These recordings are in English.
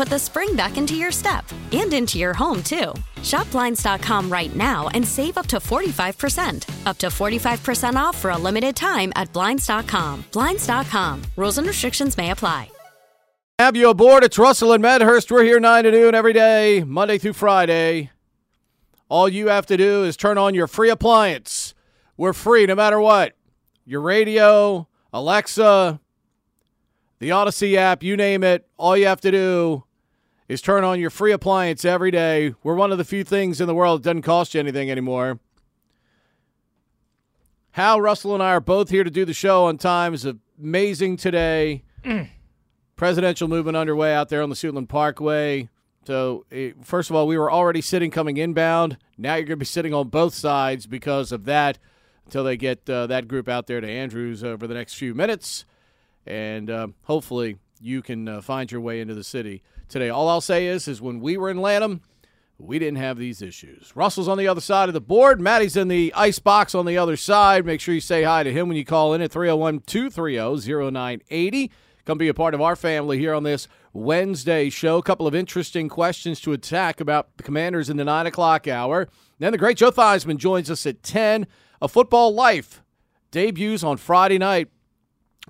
put the spring back into your step and into your home, too. Shop Blinds.com right now and save up to 45%. Up to 45% off for a limited time at Blinds.com. Blinds.com. Rules and restrictions may apply. Have you aboard? It's Russell and Medhurst. We're here 9 to noon every day, Monday through Friday. All you have to do is turn on your free appliance. We're free no matter what. Your radio, Alexa, the Audacy app, you name it. All you have to do is turn on your free appliance every day. We're one of the few things in the world that doesn't cost you anything anymore. Hal, Russell, and I are both here to do the show on time. It's amazing today. Presidential movement underway out there on the Suitland Parkway. So, eh, first of all, we were already sitting coming inbound. Now you're going to be sitting on both sides because of that until they get uh, that group out there to Andrews over the next few minutes. And uh, hopefully you can uh, find your way into the city today. All I'll say is, is when we were in Lanham, we didn't have these issues. Russell's on the other side of the board. Maddie's in the ice box on the other side. Make sure you say hi to him when you call in at 301 230 0980. Come be a part of our family here on this Wednesday show. A couple of interesting questions to attack about the Commanders in the 9 o'clock hour. Then the great Joe Theismann joins us at 10. A Football Life debuts on Friday night.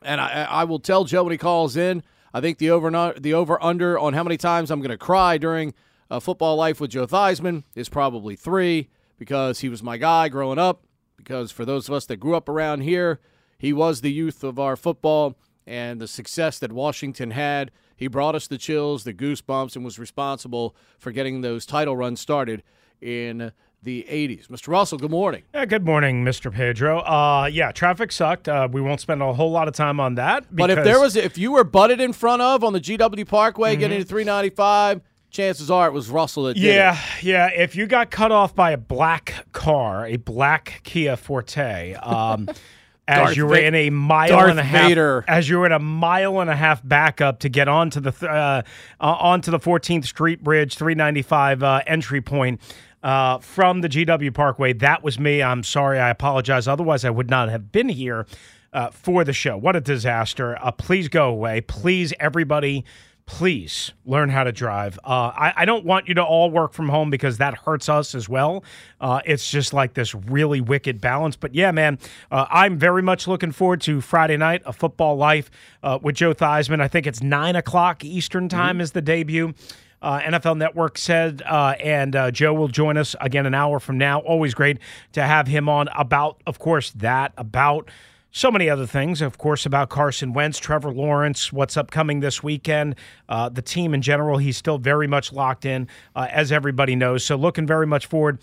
And I, I will tell Joe when he calls in. I think the over the over under on how many times I'm going to cry during a football life with Joe Theismann is probably three because he was my guy growing up. Because for those of us that grew up around here, he was the youth of our football and the success that Washington had. He brought us the chills, the goosebumps, and was responsible for getting those title runs started in the 80s. Mr. Russell, good morning. Yeah, good morning, Mr. Pedro. Uh, yeah, traffic sucked. Uh, we won't spend a whole lot of time on that. But if there was, if you were butted in front of on the GW Parkway Mm-hmm. getting to 395, chances are it was Russell that did yeah, it. yeah, if you got cut off by a black car, a black Kia Forte, um, as Darth you were in a mile Darth and a half, Vader. as you were in a mile and a half backup to get onto the th- uh, uh, onto the 14th Street Bridge 395 uh, entry point. Uh, from the GW Parkway, that was me. I'm sorry. I apologize. Otherwise, I would not have been here uh, for the show. What a disaster. Uh, please go away. Please, everybody, please learn how to drive. Uh, I, I don't want you to all work from home because that hurts us as well. Uh, it's just like this really wicked balance. But yeah, man, uh, I'm very much looking forward to Friday night, a football life uh, with Joe Theismann. I think it's nine o'clock Eastern time is the debut. Uh, NFL Network said, uh, and uh, Joe will join us again an hour from now. Always great to have him on about, of course, that, about so many other things, of course, about Carson Wentz, Trevor Lawrence, what's upcoming this weekend, uh, the team in general. He's still very much locked in, uh, as everybody knows. So, looking very much forward.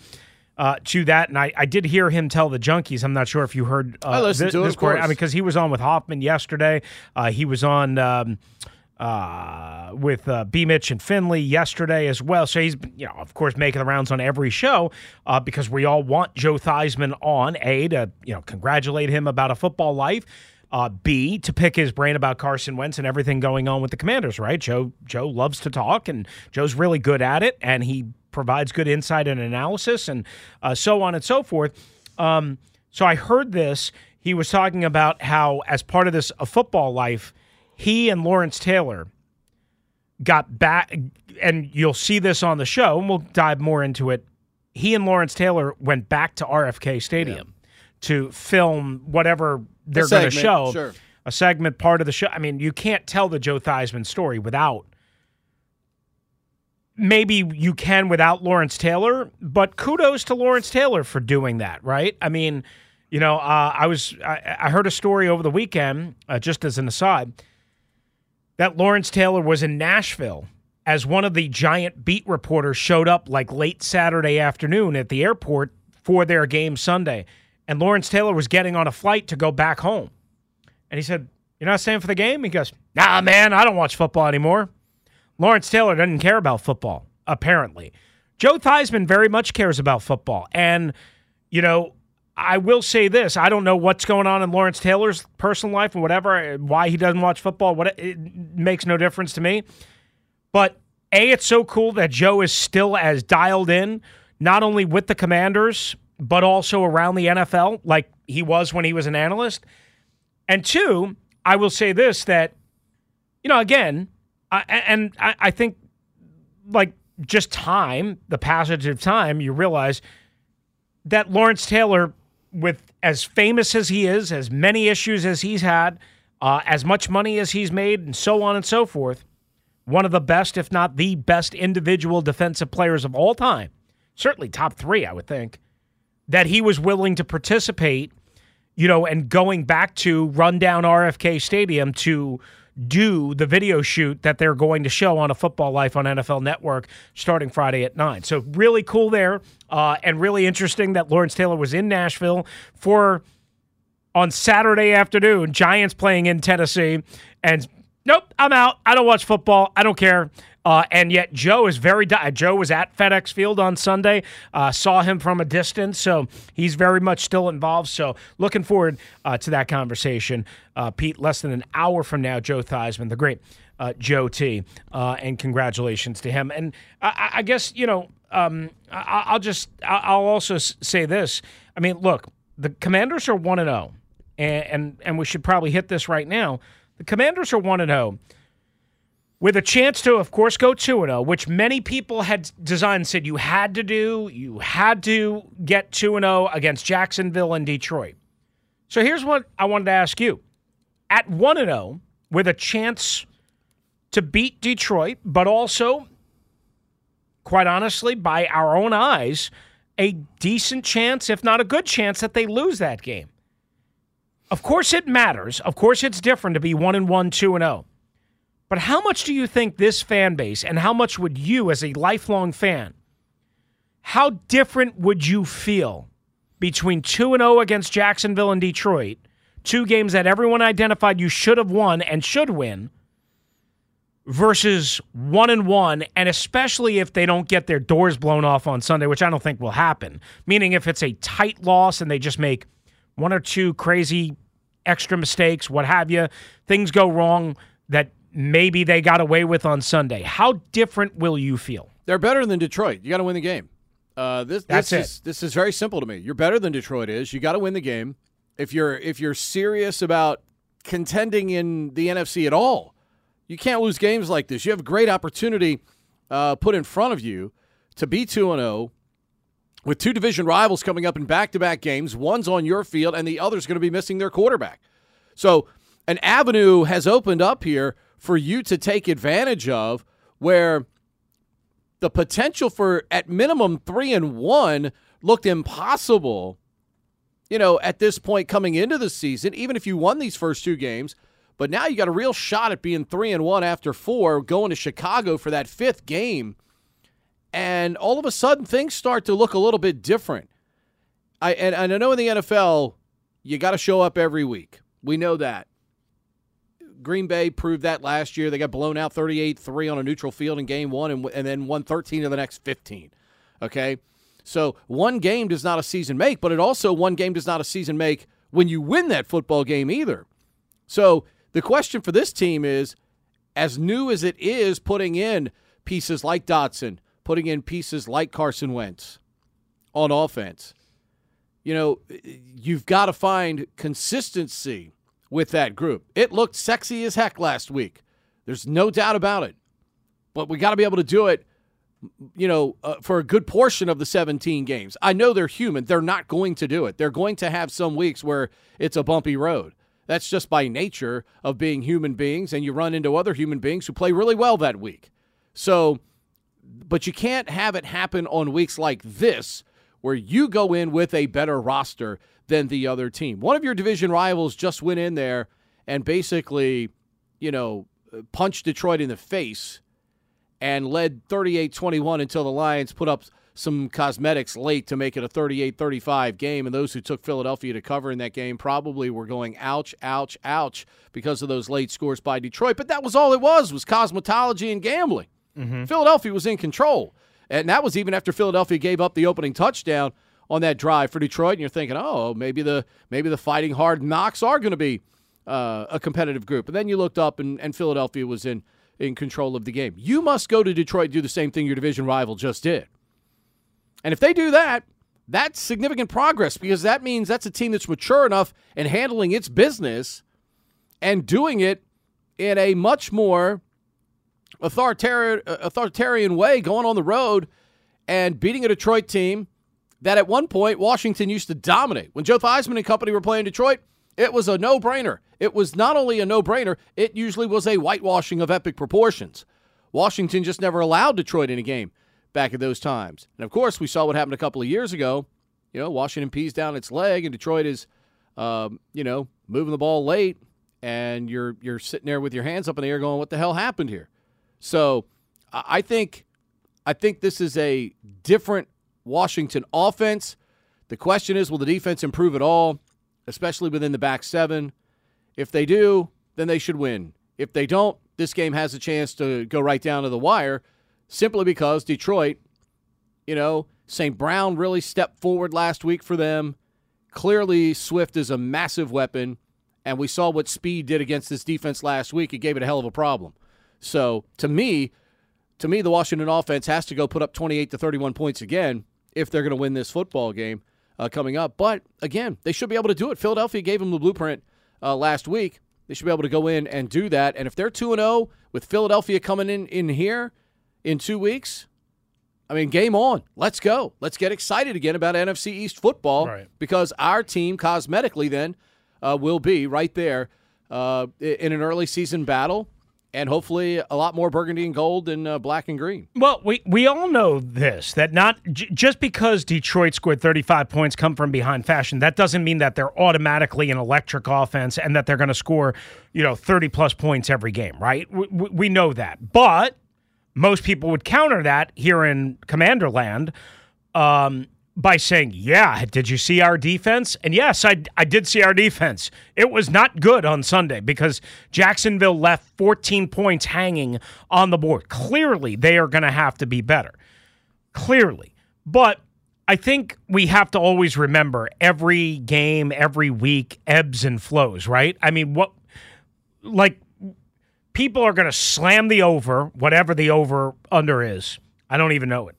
Uh, to that, and I, I did hear him tell the junkies. I'm not sure if you heard. Uh, I listened thi- to it, this of part. I mean, because he was on with Hoffman yesterday. Uh, he was on. Um, uh, with uh, B. Mitch and Finley yesterday as well. So he's, you know, of course, making the rounds on every show uh, because we all want Joe Theismann on. A to you know congratulate him about a football life. Uh, B to pick his brain about Carson Wentz and everything going on with the Commanders. Right? Joe Joe loves to talk and Joe's really good at it, and he provides good insight and analysis and uh, so on and so forth. Um, so I heard this. He was talking about how, as part of this a football life, he and Lawrence Taylor got back, and you'll see this on the show, and we'll dive more into it. He and Lawrence Taylor went back to RFK Stadium yeah. to film whatever they're going to show. Sure. A segment, part of the show. I mean, you can't tell the Joe Theismann story without. Maybe you can without Lawrence Taylor, but kudos to Lawrence Taylor for doing that, right? I mean, you know, uh, I was I, I, heard a story over the weekend, uh, just as an aside, that Lawrence Taylor was in Nashville as one of the giant beat reporters showed up like late Saturday afternoon at the airport for their game Sunday. And Lawrence Taylor was getting on a flight to go back home. And he said, You're not staying for the game? He goes, Nah, man, I don't watch football anymore. Lawrence Taylor doesn't care about football, apparently. Joe Theismann very much cares about football. And, you know, I will say this: I don't know what's going on in Lawrence Taylor's personal life or whatever, uh, why he doesn't watch football. What it makes no difference to me. But a, it's so cool that Joe is still as dialed in, not only with the Commanders but also around the NFL, like he was when he was an analyst. And two, I will say this: that you know, again, I, and I, I think like just time, the passage of time, you realize that Lawrence Taylor with as famous as he is, as many issues as he's had, uh, as much money as he's made, and so on and so forth, one of the best, if not the best, individual defensive players of all time, certainly top three, I would think, that he was willing to participate, you know, and going back to run down RFK Stadium to do the video shoot that they're going to show on a Football Life on NFL Network starting Friday at 9. So, really cool there, uh, and really interesting that Lawrence Taylor was in Nashville for on Saturday afternoon, Giants playing in Tennessee. And nope, I'm out. I don't watch football. I don't care. Uh, and yet Joe is very. Di- Joe was at FedEx Field on Sunday. Uh, saw him from a distance, so he's very much still involved. So looking forward uh, to that conversation, uh, Pete. Less than an hour from now, Joe Theismann, the great uh, Joe T, uh, and congratulations to him. And I, I guess you know, um, I, will just. I'll also say this. I mean, look, the Commanders are one and zero, oh, and and we should probably hit this right now. The Commanders are one and zero. Oh with a chance to, of course, go 2 0, which many people had designed said you had to do. You had to get 2 0 against Jacksonville and Detroit. So here's what I wanted to ask you. At 1 0, with a chance to beat Detroit, but also, quite honestly, by our own eyes, a decent chance, if not a good chance, that they lose that game. Of course, it matters. Of course, it's different to be 1 and 1, 2 and 0. But how much do you think this fan base, and how much would you, as a lifelong fan, how different would you feel between 2 and 0 against Jacksonville and Detroit, two games that everyone identified you should have won and should win, versus 1 and 1, and especially if they don't get their doors blown off on Sunday, which I don't think will happen. Meaning, if it's a tight loss and they just make one or two crazy extra mistakes, what have you, things go wrong that maybe they got away with on Sunday. How different will you feel? They're better than Detroit. You got to win the game. Uh, this, That's this it. Is, this is very simple to me. You're better than Detroit is. You got to win the game. If you're if you're serious about contending in the NFC at all, you can't lose games like this. You have a great opportunity uh, put in front of you to be two and zero oh with two division rivals coming up in back to back games. One's on your field, and the other's going to be missing their quarterback. So an avenue has opened up here for you to take advantage of where the potential for at minimum 3 and 1 looked impossible you know at this point coming into the season even if you won these first two games but now you got a real shot at being 3 and 1 after 4 going to Chicago for that fifth game and all of a sudden things start to look a little bit different I and, and I know in the NFL you got to show up every week we know that Green Bay proved that last year. They got blown out 38 3 on a neutral field in game one and, and then won 13 of the next 15. Okay. So one game does not a season make, but it also one game does not a season make when you win that football game either. So the question for this team is as new as it is putting in pieces like Dotson, putting in pieces like Carson Wentz on offense, you know, you've got to find consistency with that group. It looked sexy as heck last week. There's no doubt about it. but we got to be able to do it you know, uh, for a good portion of the 17 games. I know they're human. They're not going to do it. They're going to have some weeks where it's a bumpy road. That's just by nature of being human beings, and you run into other human beings who play really well that week. So, but you can't have it happen on weeks like this where you go in with a better roster than the other team. One of your division rivals just went in there and basically, you know, punched Detroit in the face and led 38 21 until the Lions put up some cosmetics late to make it a 38 35 game. And those who took Philadelphia to cover in that game probably were going, ouch, ouch, ouch, because of those late scores by Detroit. But that was all it was, was cosmetology and gambling. Mm-hmm. Philadelphia was in control. And that was even after Philadelphia gave up the opening touchdown on that drive for Detroit. And you're thinking, oh, maybe the maybe the fighting hard knocks are going to be uh, a competitive group. And then you looked up and, and Philadelphia was in in control of the game. You must go to Detroit and do the same thing your division rival just did. And if they do that, that's significant progress because that means that's a team that's mature enough in handling its business and doing it in a much more authoritarian, authoritarian way, going on the road and beating a Detroit team that at one point Washington used to dominate. When Joe Theismann and company were playing Detroit, it was a no brainer. It was not only a no brainer, it usually was a whitewashing of epic proportions. Washington just never allowed Detroit in a game back at those times. And of course, we saw what happened a couple of years ago. You know, Washington pees down its leg, and Detroit is, um, you know, moving the ball late, and you're you're sitting there with your hands up in the air, going, "What the hell happened here?" So, I think, I think this is a different Washington offense. The question is, will the defense improve at all? especially within the back seven. If they do, then they should win. If they don't, this game has a chance to go right down to the wire simply because Detroit, you know, St. Brown really stepped forward last week for them. Clearly, Swift is a massive weapon, and we saw what speed did against this defense last week. It gave it a hell of a problem. So, to me, to me, the Washington offense has to go put up 28 to 31 points again if they're going to win this football game uh, coming up. But again, they should be able to do it. Philadelphia gave them the blueprint uh, last week. They should be able to go in and do that. And if they're 2 0 with Philadelphia coming in, in here in two weeks, I mean, game on. Let's go. Let's get excited again about NFC East football right. because our team, cosmetically, then uh, will be right there uh, in an early season battle and hopefully a lot more burgundy and gold than uh, black and green. Well, we we all know this that not j- just because Detroit scored 35 points come from behind fashion, that doesn't mean that they're automatically an electric offense and that they're going to score, you know, 30 plus points every game, right? We, we know that. But most people would counter that here in Commanderland. Um, by saying, Yeah, did you see our defense? And yes, I, I did see our defense. It was not good on Sunday because Jacksonville left 14 points hanging on the board. Clearly, they are going to have to be better. Clearly. But I think we have to always remember every game, every week ebbs and flows, right? I mean, what, like, people are going to slam the over, whatever the over under is. I don't even know it.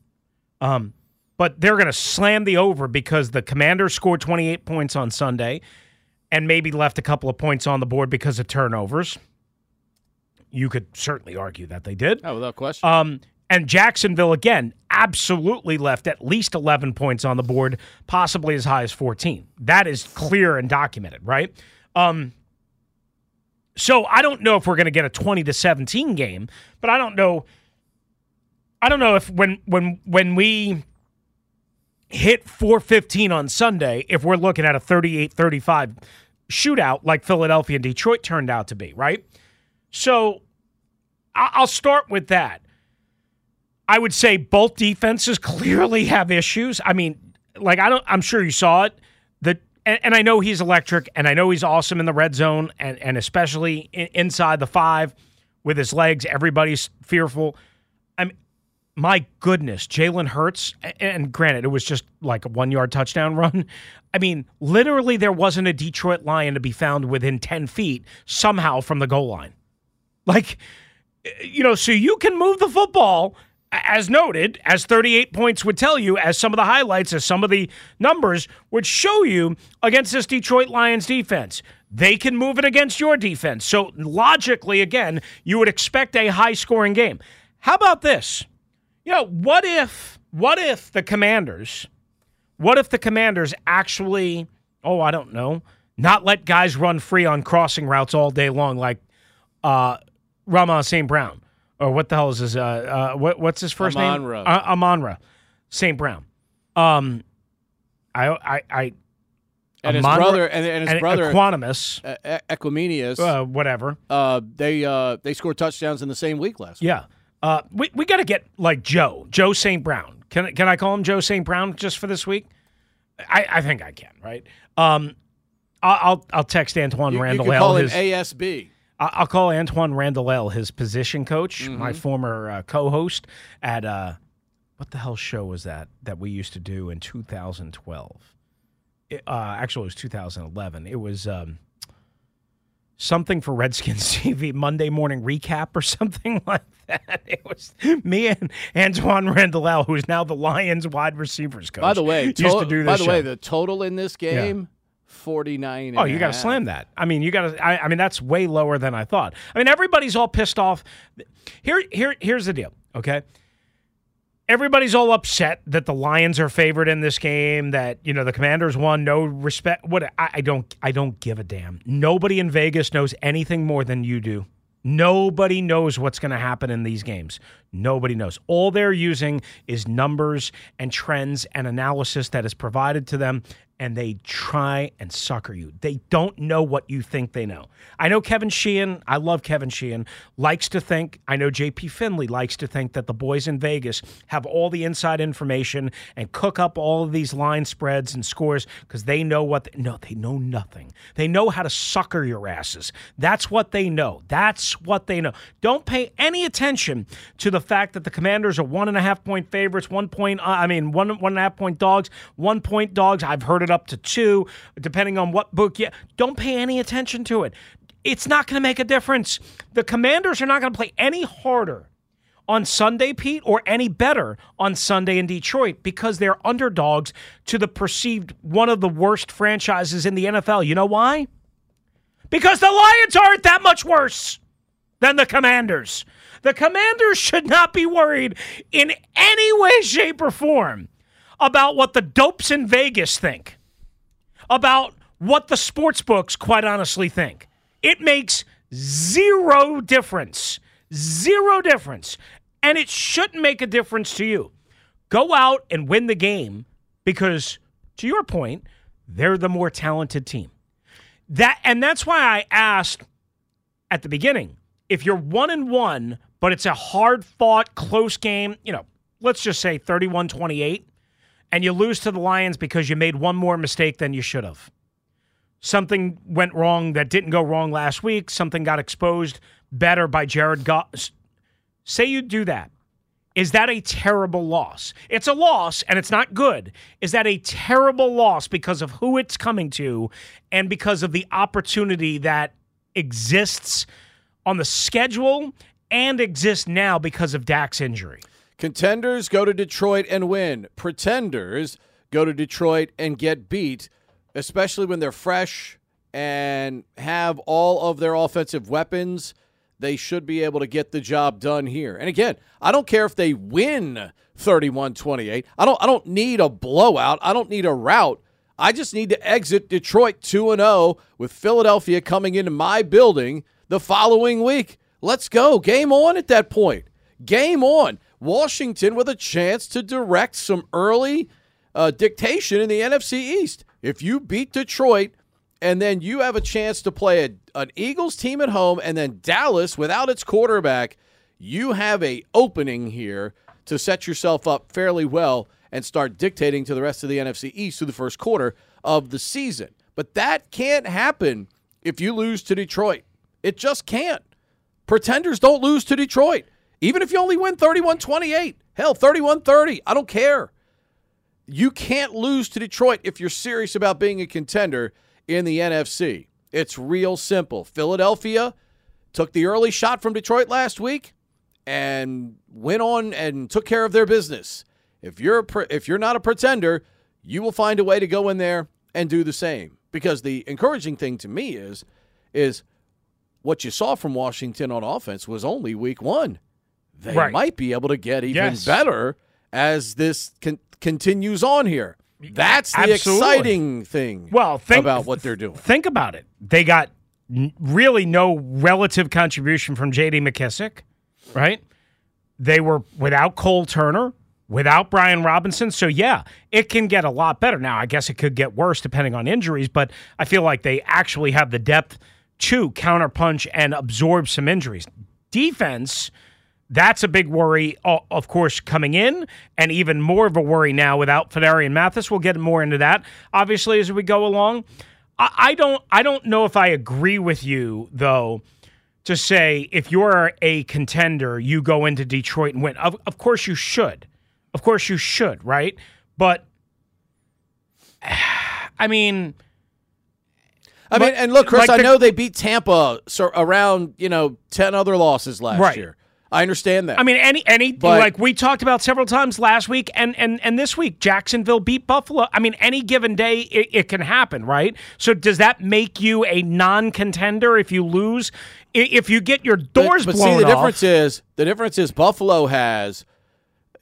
Um, but they're going to slam the over because the Commanders scored 28 points on Sunday and maybe left a couple of points on the board because of turnovers. You could certainly argue that they did. Oh, without question. Um, and Jacksonville, again, absolutely left at least 11 points on the board, possibly as high as 14. That is clear and documented, right? Um, so I don't know if we're going to get a 20 to 17 game, but I don't know. I don't know if when when when we hit 415 on Sunday if we're looking at a 38 35 shootout like Philadelphia and Detroit turned out to be, right? So I'll start with that. I would say both defenses clearly have issues. I mean, like I don't I'm sure you saw it. The and, and I know he's electric and I know he's awesome in the red zone and and especially in, inside the 5 with his legs everybody's fearful. My goodness, Jalen Hurts, and granted, it was just like a one yard touchdown run. I mean, literally, there wasn't a Detroit Lion to be found within 10 feet somehow from the goal line. Like, eh, you know, so you can move the football, as noted, as 38 points would tell you, as some of the highlights, as some of the numbers would show you against this Detroit Lions defense. They can move it against your defense. So, logically, again, you would expect a high scoring game. How about this? You know, what if what if the commanders what if the commanders actually oh, I don't know, not let guys run free on crossing routes all day long like uh Rama St. Brown? Or what the hell is his uh, uh what what's his first Amon-Ra. name? Uh, Amon-Ra St. Brown. Um I I I And his Amon-Ra- brother and, and his and brother Equanimeous, uh, Equimenius, uh, whatever. uh, they uh, they scored touchdowns in the same week last. week. Yeah. Uh, we we got to get like Joe, Joe St. Brown. Can I- can I call him Joe St. Brown just for this week? I, I think I can, right? Um, I'll I'll, I'll text Antwaan You, you Randle El could call him his. ASB. I- I'll call Antwaan Randle El his position coach, Mm-hmm. my former uh, co-host at uh, what the hell show was that that we used to do in 2012? It, uh, actually, it was 2011. It was um, something for Redskins TV Monday morning recap or something like that. It was me and Antwaan Randle El, who's now the Lions wide receivers coach. By the way, used to- to do by this the way, show. the total in this game, forty nine. Oh, you got to slam that. I mean, you got to. I, I mean, that's way lower than I thought. I mean, everybody's all pissed off. Here, here, here's the deal. Okay, everybody's all upset that the Lions are favored in this game. That you know the Commanders won. No respect. What I, I don't. I don't give a damn. Nobody in Vegas knows anything more than you do. Nobody knows what's going to happen in these games. Nobody knows. All they're using is numbers and trends and analysis that is provided to them, and they try and sucker you. They don't know what you think they know. I know Kevin Sheehan, I love Kevin Sheehan, likes to think, I know JP Finley likes to think that the boys in Vegas have all the inside information and cook up all of these line spreads and scores because they know what, they, no, they know nothing. They know how to sucker your asses. That's what they know. That's what they know. Don't pay any attention to the fact that the Commanders are one and a half point favorites, one point, uh, I mean, one one and a half point dogs, one point dogs. I've heard it up to two, depending on what book. Yeah, don't pay any attention to it. It's not going to make a difference. The Commanders are not going to play any harder on Sunday, Pete, or any better on Sunday in Detroit because they're underdogs to the perceived one of the worst franchises in the NFL. You know why? Because the Lions aren't that much worse than the Commanders. The Commanders should not be worried in any way, shape, or form about what the dopes in Vegas think, about what the sports books, quite honestly, think. It makes zero difference. Zero difference. And it shouldn't make a difference to you. Go out and win the game because, to your point, they're the more talented team. That and that's why I asked at the beginning if you're one and one, but it's a hard fought, close game, you know, let's just say 31 28, and you lose to the Lions because you made one more mistake than you should have. Something went wrong that didn't go wrong last week. Something got exposed better by Jared Goff. Say you do that. Is that a terrible loss? It's a loss and it's not good. Is that a terrible loss because of who it's coming to and because of the opportunity that exists on the schedule and exists now because of Dak's injury? Contenders go to Detroit and win. Pretenders go to Detroit and get beat, especially when they're fresh and have all of their offensive weapons. They should be able to get the job done here. And again, I don't care if they win 31-28. I don't I don't need a blowout. I don't need a rout. I just need to exit Detroit 2 and 0 with Philadelphia coming into my building the following week. Let's go. Game on at that point. Game on. Washington with a chance to direct some early uh, dictation in the NFC East. If you beat Detroit and then you have a chance to play a, an Eagles team at home and then Dallas without its quarterback, you have a opening here to set yourself up fairly well and start dictating to the rest of the NFC East through the first quarter of the season. But that can't happen if you lose to Detroit. It just can't. Pretenders don't lose to Detroit. Even if you only win 31 28, hell, 31 30, I don't care. You can't lose to Detroit if you're serious about being a contender in the NFC. It's real simple. Philadelphia took the early shot from Detroit last week and went on and took care of their business. If you're if you're not a pretender, you will find a way to go in there and do the same. Because the encouraging thing to me is is what you saw from Washington on offense was only week 1. They Right. might be able to get even Yes. better as this con- continues on here. That's the Absolutely. exciting thing Well, think, about what they're doing. Think about it. They got really no relative contribution from J.D. McKissic, right? They were without Cole Turner, without Brian Robinson. So, yeah, it can get a lot better. Now, I guess it could get worse depending on injuries, but I feel like they actually have the depth to counterpunch and absorb some injuries. Defense, that's a big worry, of course, coming in, and even more of a worry now without Phidarian Mathis. We'll get more into that, obviously, as we go along. I, don't, I don't know if I agree with you though. To say if you're a contender, you go into Detroit and win. Of, of course you should, of course you should, right? But I mean, I mean, and look, Chris, like I know they beat Tampa so around you know ten other losses last Right. year. I understand that. I mean, any any But- like we talked about several times last week, and and and this week, Jacksonville beat Buffalo. I mean, any given day, it, it can happen, right? So does that make you a non-contender if you lose? If you get your doors but, but blown see, the off, difference is the difference is Buffalo has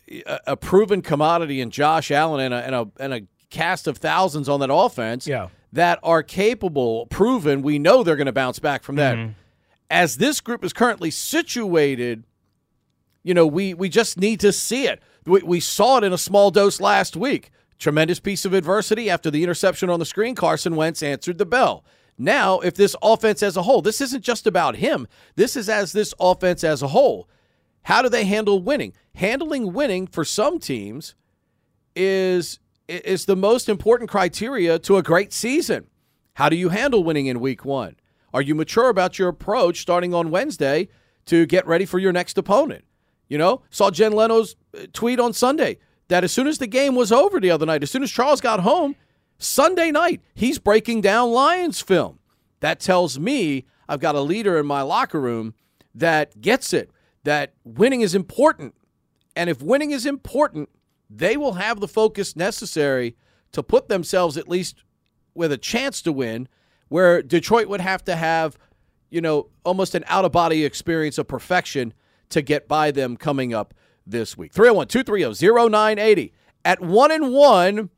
a, a proven commodity in Josh Allen and a, and a and a cast of thousands on that offense. Yeah. that are capable, proven. We know they're going to bounce back from that. Mm-hmm. As this group is currently situated, you know, we we just need to see it. We, we saw it in a small dose last week. Tremendous piece of adversity after the interception on the screen. Carson Wentz answered the bell. Now, if this offense as a whole, this isn't just about him. This is as this offense as a whole. How do they handle winning? Handling winning for some teams is is the most important criteria to a great season. How do you handle winning in week 1? Are you mature about your approach starting on Wednesday to get ready for your next opponent? You know, saw Jen Leno's uh, tweet on Sunday that as soon as the game was over the other night, as soon as Charles got home, Sunday night, he's breaking down Lions film. That tells me I've got a leader in my locker room that gets it, that winning is important. And if winning is important, they will have the focus necessary to put themselves at least with a chance to win, where Detroit would have to have, you know, almost an out of body experience of perfection to get by them coming up this week. 301 230 0980. At 1 and 1,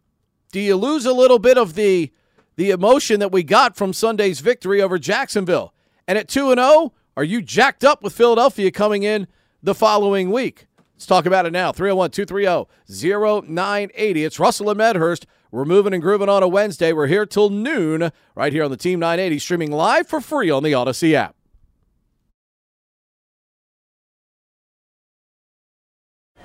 do you lose a little bit of the the emotion that we got from Sunday's victory over Jacksonville? And at 2 and 0, are you jacked up with Philadelphia coming in the following week? Let's talk about it now. 301 230 0980. It's Russell and Medhurst. We're moving and grooving on a Wednesday. We're here till noon right here on the Team 980, streaming live for free on the Audacy app.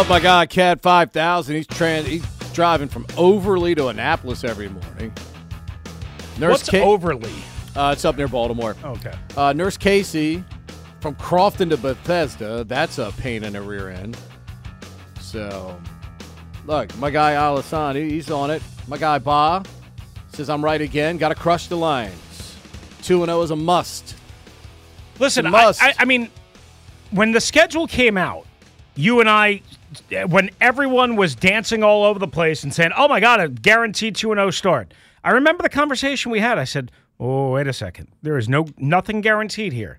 Love my guy Cat Five Thousand. He's trans. He's driving from Overlea to Annapolis every morning. Nurse What's Overlea? Uh, it's up near Baltimore. Okay. Uh, Nurse Casey from Crofton to Bethesda. That's a pain in the rear end. So, look, my guy Alassane, he- he's on it. My guy Ba says I'm right again. Got to crush the Lions. Two and zero is a must. Listen, a I, must. I, I mean, when the schedule came out, you and I, Uh, when everyone was dancing all over the place and saying, "Oh my God, a guaranteed two and zero start," I remember the conversation we had. I said, "Oh, wait a second. There is no nothing guaranteed here.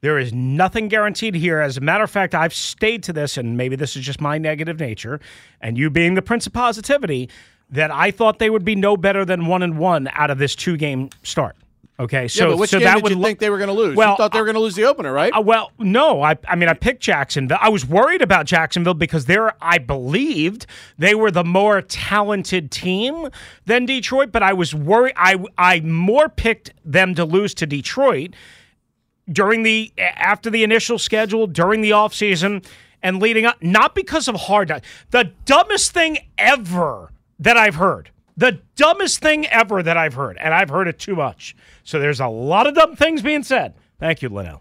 There is nothing guaranteed here. As a matter of fact, I've stayed to this, and maybe this is just my negative nature, and you being the prince of positivity, that I thought they would be no better than one and one out of this two game start." Okay, so yeah, but which so game that did would you lo- think they were going to lose? Well, you thought they were going to lose the opener, right? uh, well, no, I, I mean, I picked Jacksonville. I was worried about Jacksonville because they're, I believed they were the more talented team than Detroit, but I was worried. I, I more picked them to lose to Detroit during the, after the initial schedule, during the offseason, and leading up, not because of hard. The dumbest thing ever that I've heard. The dumbest thing ever that I've heard, and I've heard it too much. So there's a lot of dumb things being said. Thank you, Linnell.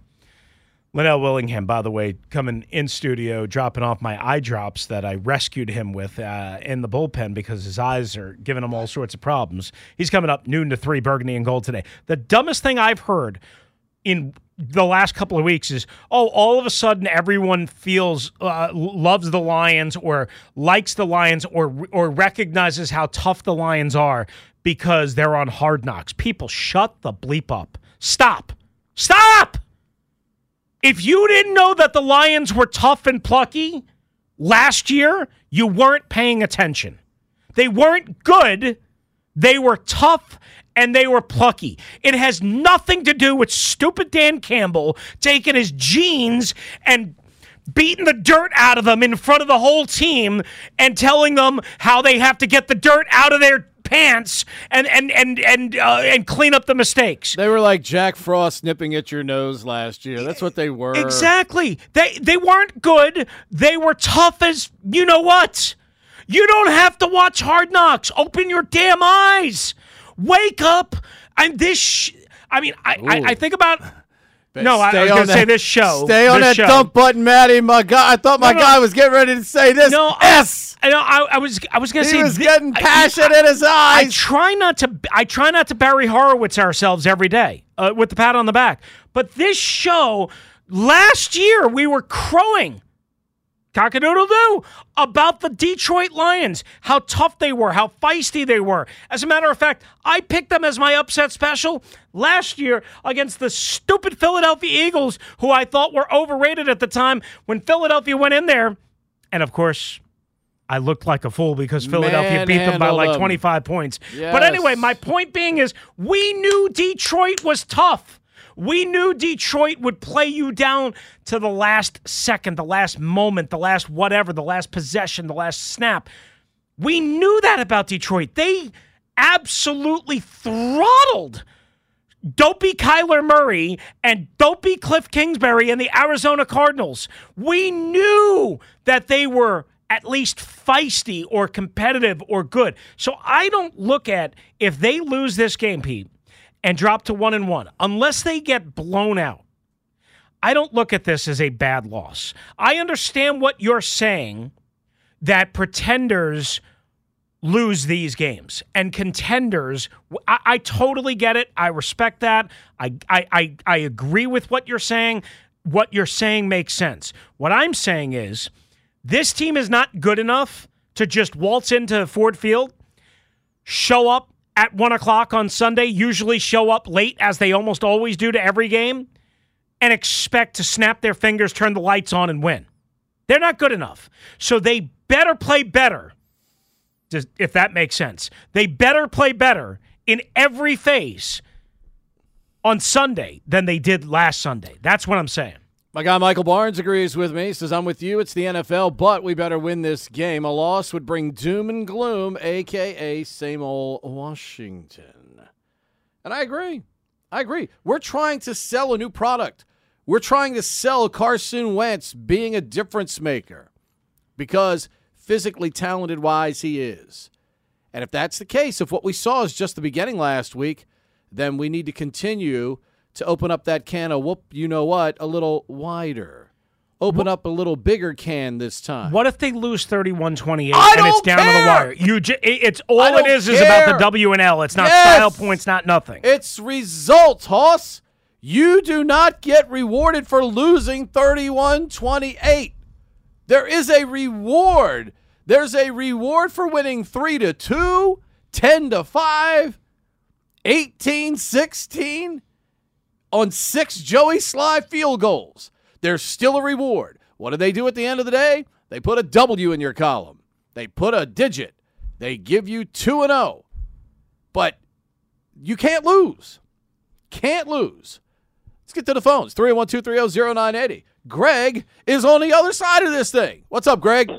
Linnell Willingham, by the way, coming in studio, dropping off my eye drops that I rescued him with uh, in the bullpen because his eyes are giving him all sorts of problems. He's coming up noon to three, burgundy and gold today. The dumbest thing I've heard in the last couple of weeks is oh all of a sudden everyone feels uh, loves the lions or likes the lions or or recognizes how tough the lions are because they're on hard knocks. People shut the bleep up. Stop. Stop! If you didn't know that the lions were tough and plucky last year you weren't paying attention. They weren't good. They were tough and they were plucky. It has nothing to do with stupid Dan Campbell taking his jeans and beating the dirt out of them in front of the whole team and telling them how they have to get the dirt out of their pants and and and and uh, and clean up the mistakes. They were like Jack Frost nipping at your nose last year. That's what they were. Exactly. They they weren't good. They were tough as you know what. You don't have to watch Hard Knocks. Open your damn eyes. Wake up. And this. Sh- I mean, I, I I think about. No, I, I was going to say this show. Stay on that show. dump button, Matty. My guy, I thought my No, no. guy was getting ready to say this. No, S. I, know, I, I was I was going to say. He was thi- getting passion I- in his eyes. I try not to I try not to Barry Horowitz ourselves every day uh, with the pat on the back. But this show last year we were crowing cockadoodle doo about the Detroit Lions, how tough they were, how feisty they were. As a matter of fact, I picked them as my upset special last year against the stupid Philadelphia Eagles, who I thought were overrated at the time when Philadelphia went in there. And of course, I looked like a fool because Philadelphia beat them by like them. 25 points. But anyway, my point being is we knew Detroit was tough. We knew Detroit would play you down to the last second, the last moment, the last whatever, the last possession, the last snap. We knew that about Detroit. They absolutely throttled dopey Kyler Murray and dopey Cliff Kingsbury and the Arizona Cardinals. We knew that they were at least feisty or competitive or good. So I don't look at if they lose this game, Pete, and drop to one and one, unless they get blown out. I don't look at this as a bad loss. I understand what you're saying that pretenders lose these games and contenders I, I totally get it i respect that I, I i i agree with what you're saying what you're saying makes sense what i'm saying is this team is not good enough to just waltz into ford field show up at one o'clock on sunday usually show up late as they almost always do to every game and expect to snap their fingers turn the lights on and win they're not good enough so they better play better if that makes sense. They better play better in every phase on Sunday than they did last Sunday. That's what I'm saying. My guy Michael Barnes agrees with me. Says, I'm with you. It's the NFL, but we better win this game. A loss would bring doom and gloom, a.k.a. same old Washington. And I agree. I agree. We're trying to sell a new product. We're trying to sell Carson Wentz being a difference maker because physically talented wise he is. And if that's the case, if what we saw is just the beginning last week, then we need to continue to open up that can of whoop, you know what, a little wider. Open up a little bigger can this time. What if they lose 31-28 I and it's down to the care! wire? You j- it- it's all it is is about the W and L. It's not Yes! style points, not nothing. It's results, Hoss. You do not get rewarded for losing 31 28. There is a reward. There's a reward for winning 3 to 2, 10 to 5, 18 16 on six Joey Slye field goals. There's still a reward. What do they do at the end of the day? They put a W in your column. They put a digit. They give you 2 and 0. But you can't lose. Can't lose. Let's get to the phones. 301 230 0980. Greg is on the other side of this thing. What's up, Greg?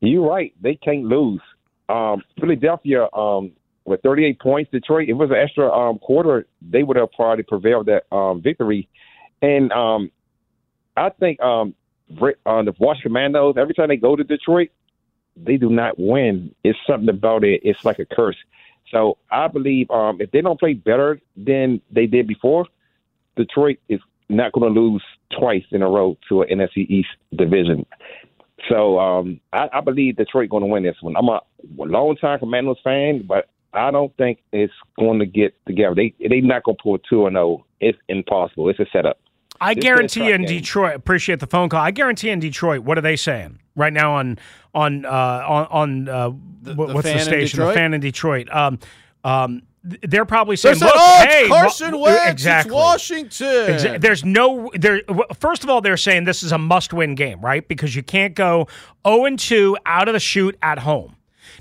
You're right. They can't lose. Um, Philadelphia, um, with 38 points, Detroit, it was an extra um, quarter, they would have probably prevailed that um, victory. And um, I think um, uh, the Washington Commandos, every time they go to Detroit, they do not win. It's something about it. It's like a curse. So I believe um, if they don't play better than they did before, Detroit is not going to lose twice in a row to an NFC East division. So um, I, I believe Detroit going to win this one. I'm a long time Commandos fan, but I don't think it's going to get together. They they not going to pull two and zero. It's impossible. It's a setup. I This guarantee you in game. Detroit. Appreciate the phone call. I guarantee in Detroit. What are they saying right now on on uh, on on uh, wh- the what's fan the station? The fan in Detroit. Um, um, they're probably They're saying, saying, "Look, oh, it's hey, Carson Wa- Wentz. exactly. It's Washington. Exa- There's no there. First of all, they're saying this is a must-win game, right? Because you can't go 0 and 2 out of the shoot at home.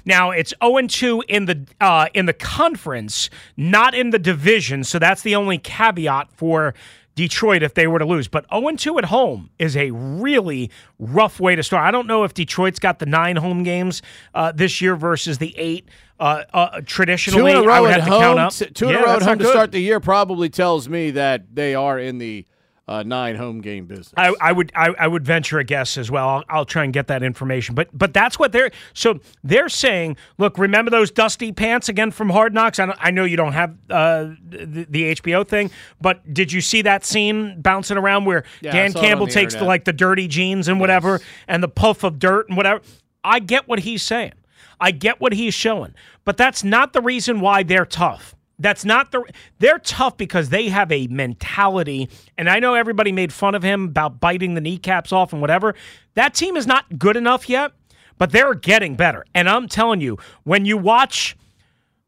Now it's 0 and 2 in the uh, in the conference, not in the division. So that's the only caveat for Detroit if they were to lose. But 0 and 2 at home is a really rough way to start. I don't know if Detroit's got the nine home games uh, this year versus the eight. Uh, uh, traditionally, two in a I row would at have to count home. up. Two in Yeah, a row at home to good. start the year probably tells me that they are in the uh, nine home game business. I, I would I, I would venture a guess as well. I'll, I'll try and get that information. But but that's what they're so they're saying. Look, remember those dusty pants again from Hard Knocks? I, I know you don't have uh, the, the HBO thing, but did you see that scene bouncing around where Yeah, Dan saw it on Campbell takes the like the dirty jeans and whatever and the puff of dirt and whatever? I get what he's saying. I get what he's showing, but that's not the reason why they're tough. That's not the. They're tough because they have a mentality, and I know everybody made fun of him about biting the kneecaps off and whatever. That team is not good enough yet, but they're getting better. And I'm telling you, when you watch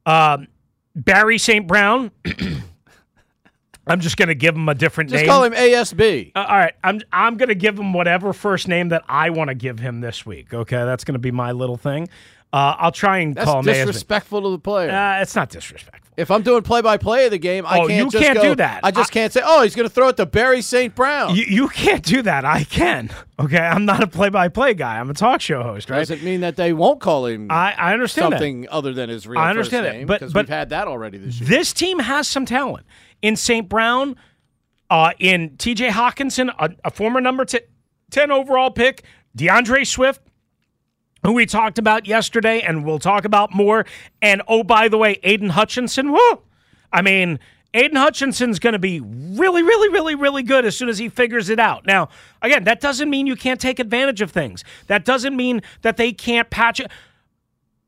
um, Barry St. Brown, I'm just going to give him a different Just name. Just call him ASB. Uh, all right, I'm I'm gonna give him whatever first name that I want to give him this week. Okay, that's gonna be my little thing. Uh, I'll try and That's call disrespectful to the player. Uh, it's not disrespectful. if I'm doing play-by-play of the game, I Oh, can't you just can't go- do that. I just I- can't say, "Oh, he's going to throw it to Barry St. Brown." You, you can't do that. I can. Okay, I'm not a play-by-play guy. I'm a talk show host, right? Doesn't mean that they won't call him I, I understand that. something other than his real I understand first that, but- but- we've had that already this year. This team has some talent. In St. Brown, uh, in TJ Hockenson, a, a former number t- 10 overall pick, D'Andre Swift, who we talked about yesterday and we'll talk about more. And oh, by the way, Aidan Hutchinson, whoo! I mean, Aidan Hutchinson's going to be really, really, really, really good as soon as he figures it out. Now, again, that doesn't mean you can't take advantage of things. That doesn't mean that they can't patch it.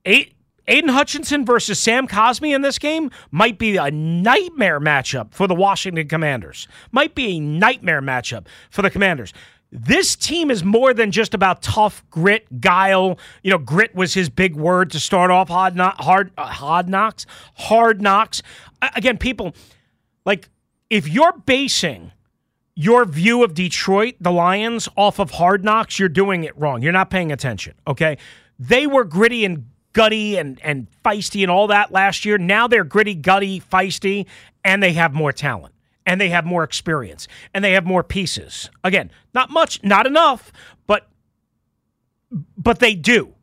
Eight, Aidan Hutchinson versus Sam Cosmi in this game might be a nightmare matchup for the Washington Commanders. Might be a nightmare matchup for the Commanders. This team is more than just about tough grit, guile. You know, grit was his big word to start off hard, hard, uh, hard knocks, hard knocks. Again, people like if you're basing your view of Detroit, the Lions, off of hard knocks, you're doing it wrong. You're not paying attention. Okay. They were gritty and gutty and, and feisty and all that last year. Now they're gritty, gutty, feisty, and they have more talent. And they have more experience and they have more pieces. Again, not much, not enough, but but they do.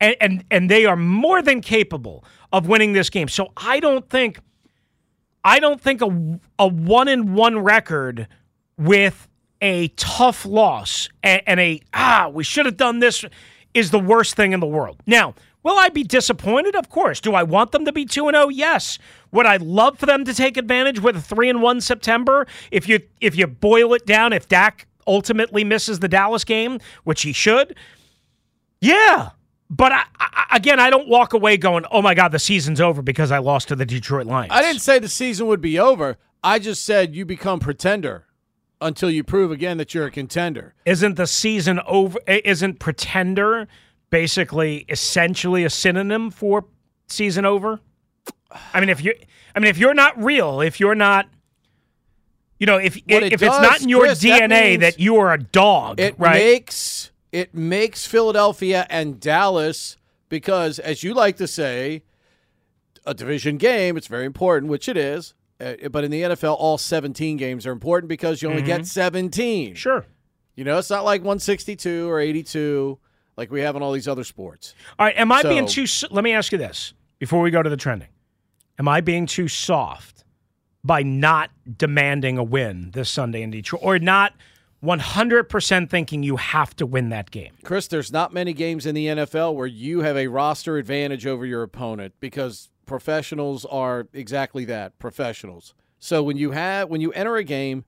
And and, and they are more than capable of winning this game. So I don't think I don't think a, a one in one record with a tough loss and, and a ah we should have done this is the worst thing in the world. Now, will I be disappointed? Of course. Do I want them to be 2 and 0? Yes. Would I love for them to take advantage with a 3 and 1 September? If you if you boil it down, if Dak ultimately misses the Dallas game, which he should, yeah. But I, I, again, I don't walk away going, "Oh my God, the season's over" because I lost to the Detroit Lions. I didn't say the season would be over. I just said you become pretender until you prove again that you're a contender. Isn't the season over? Isn't pretender basically essentially a synonym for season over? I mean, if you, I mean, if you're not real, if you're not, you know, if What if it it's not in your Chris, DNA means that you are a dog, It right? makes it makes Philadelphia and Dallas because, as you like to say, a division game. It's very important, which it is. Uh, but in the NFL, all 17 games are important because you only get 17. Mm-hmm. sure. You know, it's not like 162 or 82 like we have in all these other sports. All right, am I So- being too? Let me ask you this before we go to the trending: Am I being too soft by not demanding a win this Sunday in Detroit, or not 100% thinking you have to win that game? Chris, there's not many games in the NFL where you have a roster advantage over your opponent because professionals are exactly that, professionals. So when you have when you enter a game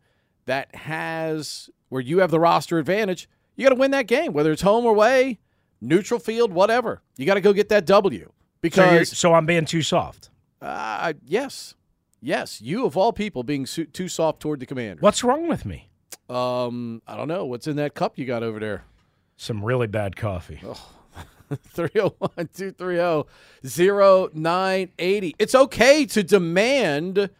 that has where you have the roster advantage, you got to win that game, whether it's home or away, neutral field, whatever. You got to go get that W because so I'm being too soft. uh, yes, yes, you of all people being su- too soft toward the commander. What's wrong with me? Um, I don't know what's in that cup you got over there. Some really bad coffee. 301 230 0980. It's okay to demand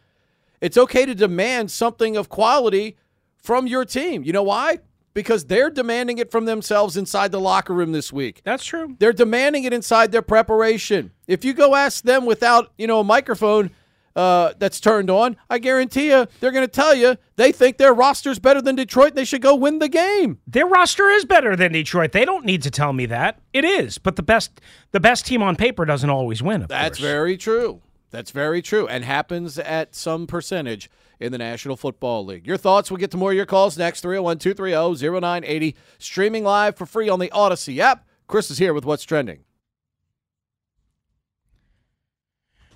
it's okay to demand something of quality from your team. You know why? Because they're demanding it from themselves inside the locker room this week. That's true. They're demanding it inside their preparation. If you go ask them without, you know, a microphone uh, that's turned on, I guarantee you they're going to tell you they think their roster's better than Detroit. They should go win the game. Their roster is better than Detroit. They don't need to tell me that. It is, but the best the best team on paper doesn't always win. Of That's course. very true. That's very true, and happens at some percentage in the National Football League. Your thoughts? We'll get to more of your calls next. 301 230 0980. Streaming live for free on the Audacy app. Chris is here with What's Trending.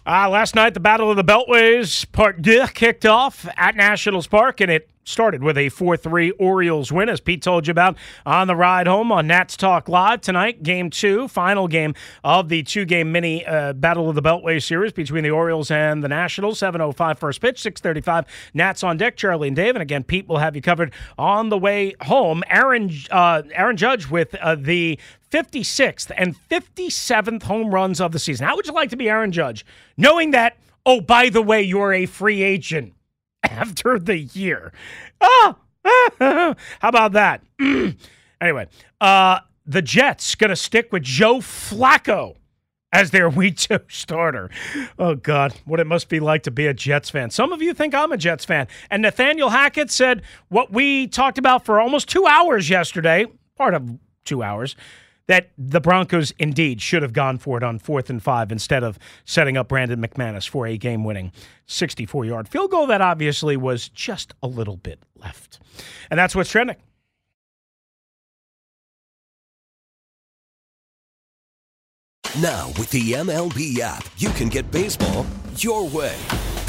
Uh, last night, the Battle of the Beltways Part 2 kicked off at Nationals Park, and it started with a 4 3 Orioles win, as Pete told you about on the ride home on Nats Talk Live. Tonight, game two, final game of the two game mini uh, Battle of the Beltway series between the Orioles and the Nationals. 7.05 first pitch, 6.35 Nats on deck. Charlie and Dave. And again, Pete will have you covered on the way home. Aaron, uh, Aaron Judge with uh, the 56th and 57th home runs of the season. How would you like to be Aaron Judge, knowing that, oh, by the way, you're a free agent after the year? Ah, how about that? anyway, uh, the Jets going to stick with Joe Flacco as their week two starter. Oh, God, what it must be like to be a Jets fan. Some of you think I'm a Jets fan. And Nathaniel Hackett said what we talked about for almost two hours yesterday, part of two hours, that the Broncos indeed should have gone for it on fourth and five instead of setting up Brandon McManus for a game winning 64 yard field goal that obviously was just a little bit left. And that's what's trending. Now, with the MLB app, you can get baseball your way.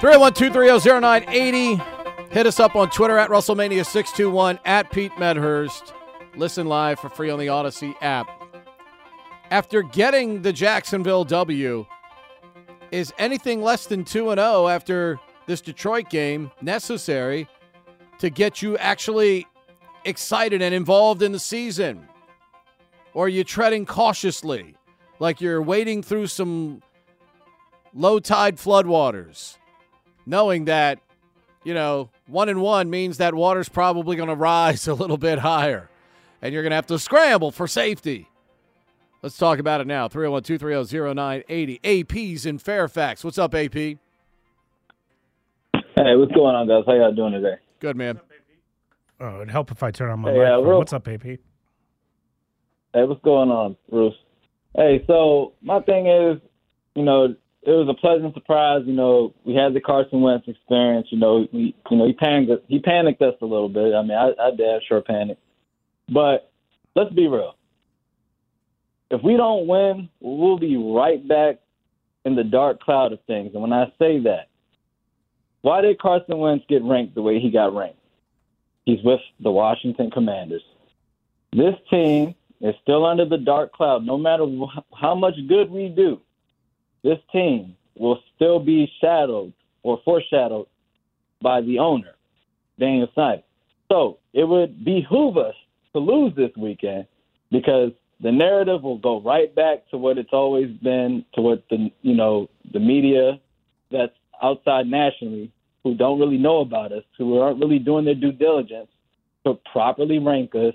Three one two three zero zero nine eighty. Hit us up on Twitter at Russellmania621 at Pete Medhurst. Listen live for free on the Audacy app. after getting the Jacksonville W, is anything less than 2 and 0 after this Detroit game necessary to get you actually excited and involved in the season? Or are you treading cautiously, like you're wading through some low tide floodwaters, knowing that, you know, one and one means that water's probably going to rise a little bit higher and you're going to have to scramble for safety? Let's talk about it now. 301 230 0980. AP's in Fairfax. What's up, AP? Hey, what's going on, guys? How y'all doing today? Good, man. Oh, it'd help if I turn on my Hey, uh, real- What's up, AP? Hey, what's going on, Bruce? Hey, so my thing is, you know, it was a pleasant surprise. You know, we had the Carson Wentz experience. You know, we, you know, he panicked. He panicked us a little bit. I mean, I, I did sure panic, but let's be real. If we don't win, we'll be right back in the dark cloud of things. And when I say that, why did Carson Wentz get ranked the way he got ranked? He's with the Washington Commanders. This team is still under the dark cloud. No matter how much good we do, this team will still be shadowed or foreshadowed by the owner, Daniel Snyder. So it would behoove us to lose this weekend because the narrative will go right back to what it's always been, to what the you know the media that's outside nationally who don't really know about us, who aren't really doing their due diligence to properly rank us,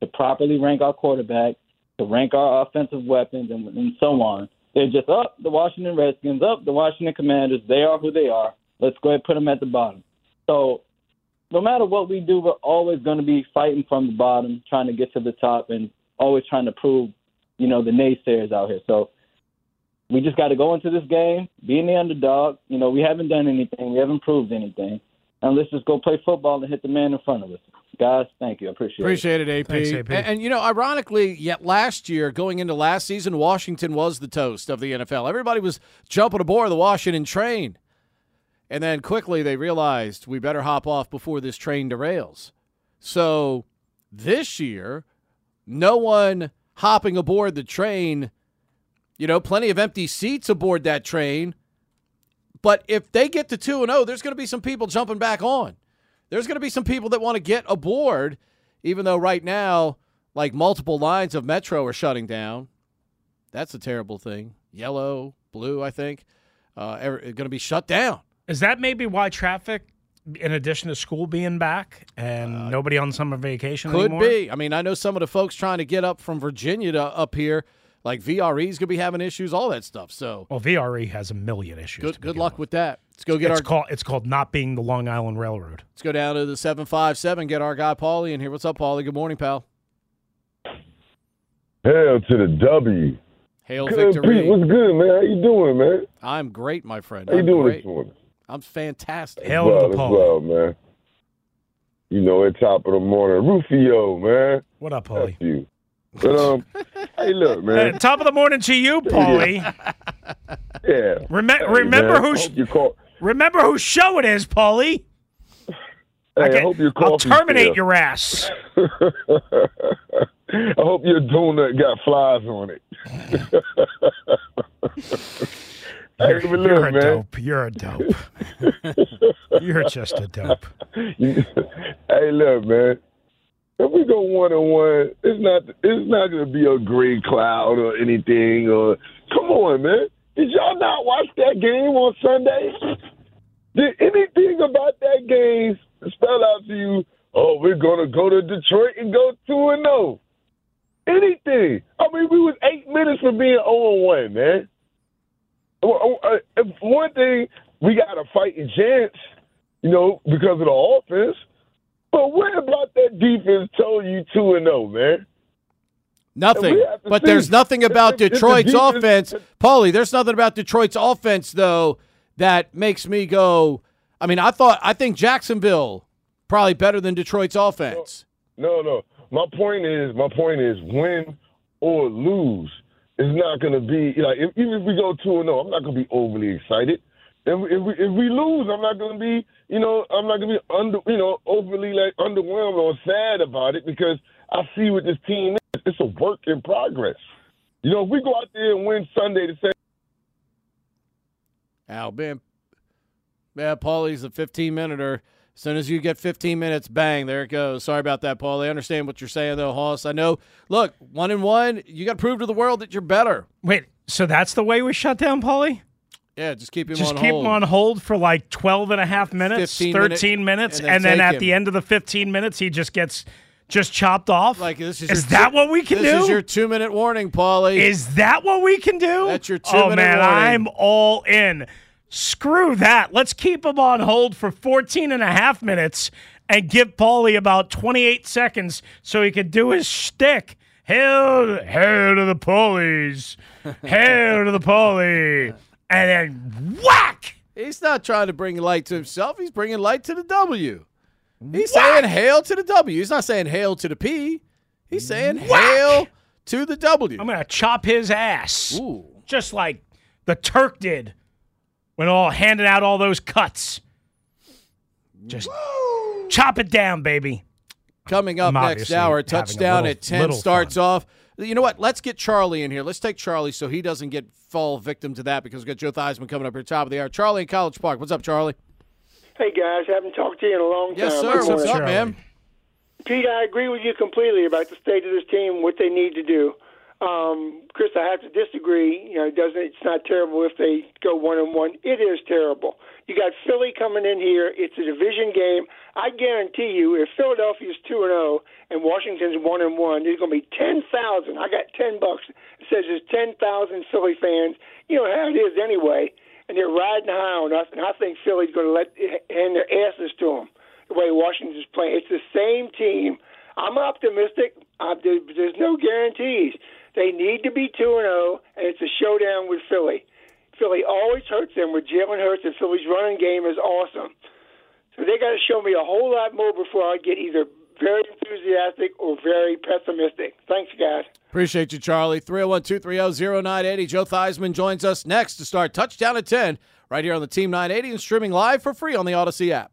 to properly rank our quarterback, to rank our offensive weapons, and, and so on. They're just up the Washington Redskins, up the Washington Commanders. They are who they are. Let's go ahead and put them at the bottom. So, no matter what we do, we're always going to be fighting from the bottom, trying to get to the top, and always trying to prove, you know, the naysayers out here. So, we just got to go into this game, being the underdog. You know, we haven't done anything, we haven't proved anything, and let's just go play football and hit the man in front of us. Guys, thank you. I appreciate, Appreciate it, AP. Thanks, AP. And, and, you know, ironically, yet last year, going into last season, Washington was the toast of the NFL. Everybody was jumping aboard the Washington train. And then quickly they realized we better hop off before this train derails. So this year, no one hopping aboard the train, you know, plenty of empty seats aboard that train. But if they get to 2 and 0, there's going to be some people jumping back on. There's going to be some people that want to get aboard, even though right now, like multiple lines of Metro are shutting down. That's a terrible thing. Yellow, blue, I think, uh, going to be shut down. Is that maybe why traffic, in addition to school being back and nobody on summer vacation Uh, Could anymore? be. I mean, I know some of the folks trying to get up from Virginia to up here, like VRE's going to be having issues, all that stuff. So Well, VRE has a million issues. good, good luck with that. Let's go get it's our. called it's called not being the Long Island Railroad. Let's go down to the seven five seven. Get our guy Paulie in here. What's up, Paulie? Good morning, pal. Hail to the W. Hail Good, victory. Pete. What's good, man? How you doing, man? I'm great, my friend. How you I'm doing great. this morning? I'm fantastic. Hail well, to the as well, man. You know, at top of the morning, Rufio, man. What up, That's Paulie? You. But um, hey, look, Hey, man. top of the morning to you, Paulie. Yeah. Rem- Hey, remember man, who sh- you call. remember whose show it is, Paulie. Hey, I, get- hope your I'll coffee terminate fail. your ass. I hope your donut got flies on it. hey, You're, but you're look, a man. dope. You're a dope. you're just a dope. hey, look, man. If we go one on one, it's not it's not gonna be a gray cloud or anything. Or come on, man. Did y'all not watch that game on Sunday? Did anything about that game spell out to you? Oh, we're gonna go to Detroit and go two and zero. Anything? I mean, we was eight minutes from being zero and one, man. Uh, if one thing we got a fighting chance, you know, because of the offense. But what about that defense told you two and zero, man? Nothing. we have to But see. there's nothing about Detroit's offense. Paulie, there's nothing about Detroit's offense, though, that makes me go. I mean, I thought, I think Jacksonville probably better than Detroit's offense. No, no. My point is, my point is, win or lose is not going to be like if, even if we go two and zero, I'm not going to be overly excited. If, if we if we lose, I'm not going to be, you know, I'm not going to be under, you know, overly like underwhelmed or sad about it because I see what this team is. It's a work in progress. You know, if we go out there and win Sunday the same. Al, man, yeah, Paulie's a 15 minute As soon as you get 15 minutes, bang, there it goes. Sorry about that, Paulie. I understand what you're saying, though, Hoss. I know. Look, one and one, you got to prove to the world that you're better. Wait, so that's the way we shut down Paulie? Yeah, just keep him just on keep hold. him on hold for like 12 and a half minutes, 13 minute- minutes, and and then then, take at the end of the 15 minutes, he just gets just chopped off. Like this is, Is that two- what we can this do? This is your two minute warning, Paulie. Is that what we can do? That's your warning. Oh, man, warning. I'm all in. Screw that. Let's keep him on hold for 14 and a half minutes and give Paulie about 28 seconds so he could do his shtick. Hail, hail to the Paulies. hail to the Paulie. And then whack! He's not trying to bring light to himself. He's bringing light to the W. He's saying hail to the W. He's not saying hail to the P. He's saying hail to the W. I'm going to chop his ass. Ooh. Just like the Turk did when all handing out all those cuts. Just chop it down, baby. Coming up I'm next hour, touchdown little- at 10 little starts off. You know what? Let's get Charlie in here. Let's take Charlie so he doesn't get fall victim to that because we've got Joe Theismann coming up here top of the hour. Charlie in College Park. What's up, Charlie? Hey guys, haven't talked to you in a long Yes, time. sir. I What's wanna- up, man? Pete, I agree with you completely about the state of this team, what they need to do. Um, Chris, I have to disagree. You know, it doesn't it's not terrible if they go one and one. It is terrible. You got Philly coming in here. It's a division game. I guarantee you, if Philadelphia's two and zero and Washington's one and one, there's going to be ten thousand. I got ten bucks. It says there's ten thousand Philly fans. You know how it is anyway, and they're riding high on us. And I think Philly's going to let hand their asses to them the way Washington's playing. It's the same team. I'm optimistic. There, there's no guarantees. They need to be two and zero, and it's a showdown with Philly. Philly always hurts them with Jalen Hurts, and Philly's running game is awesome. So they got to show me a whole lot more before I get either very enthusiastic or very pessimistic. Thanks, guys. Appreciate you, Charlie. 301 230 0980. Joe Theismann joins us next to start touchdown at 10 right here on the Team 980 and streaming live for free on the Audacy app.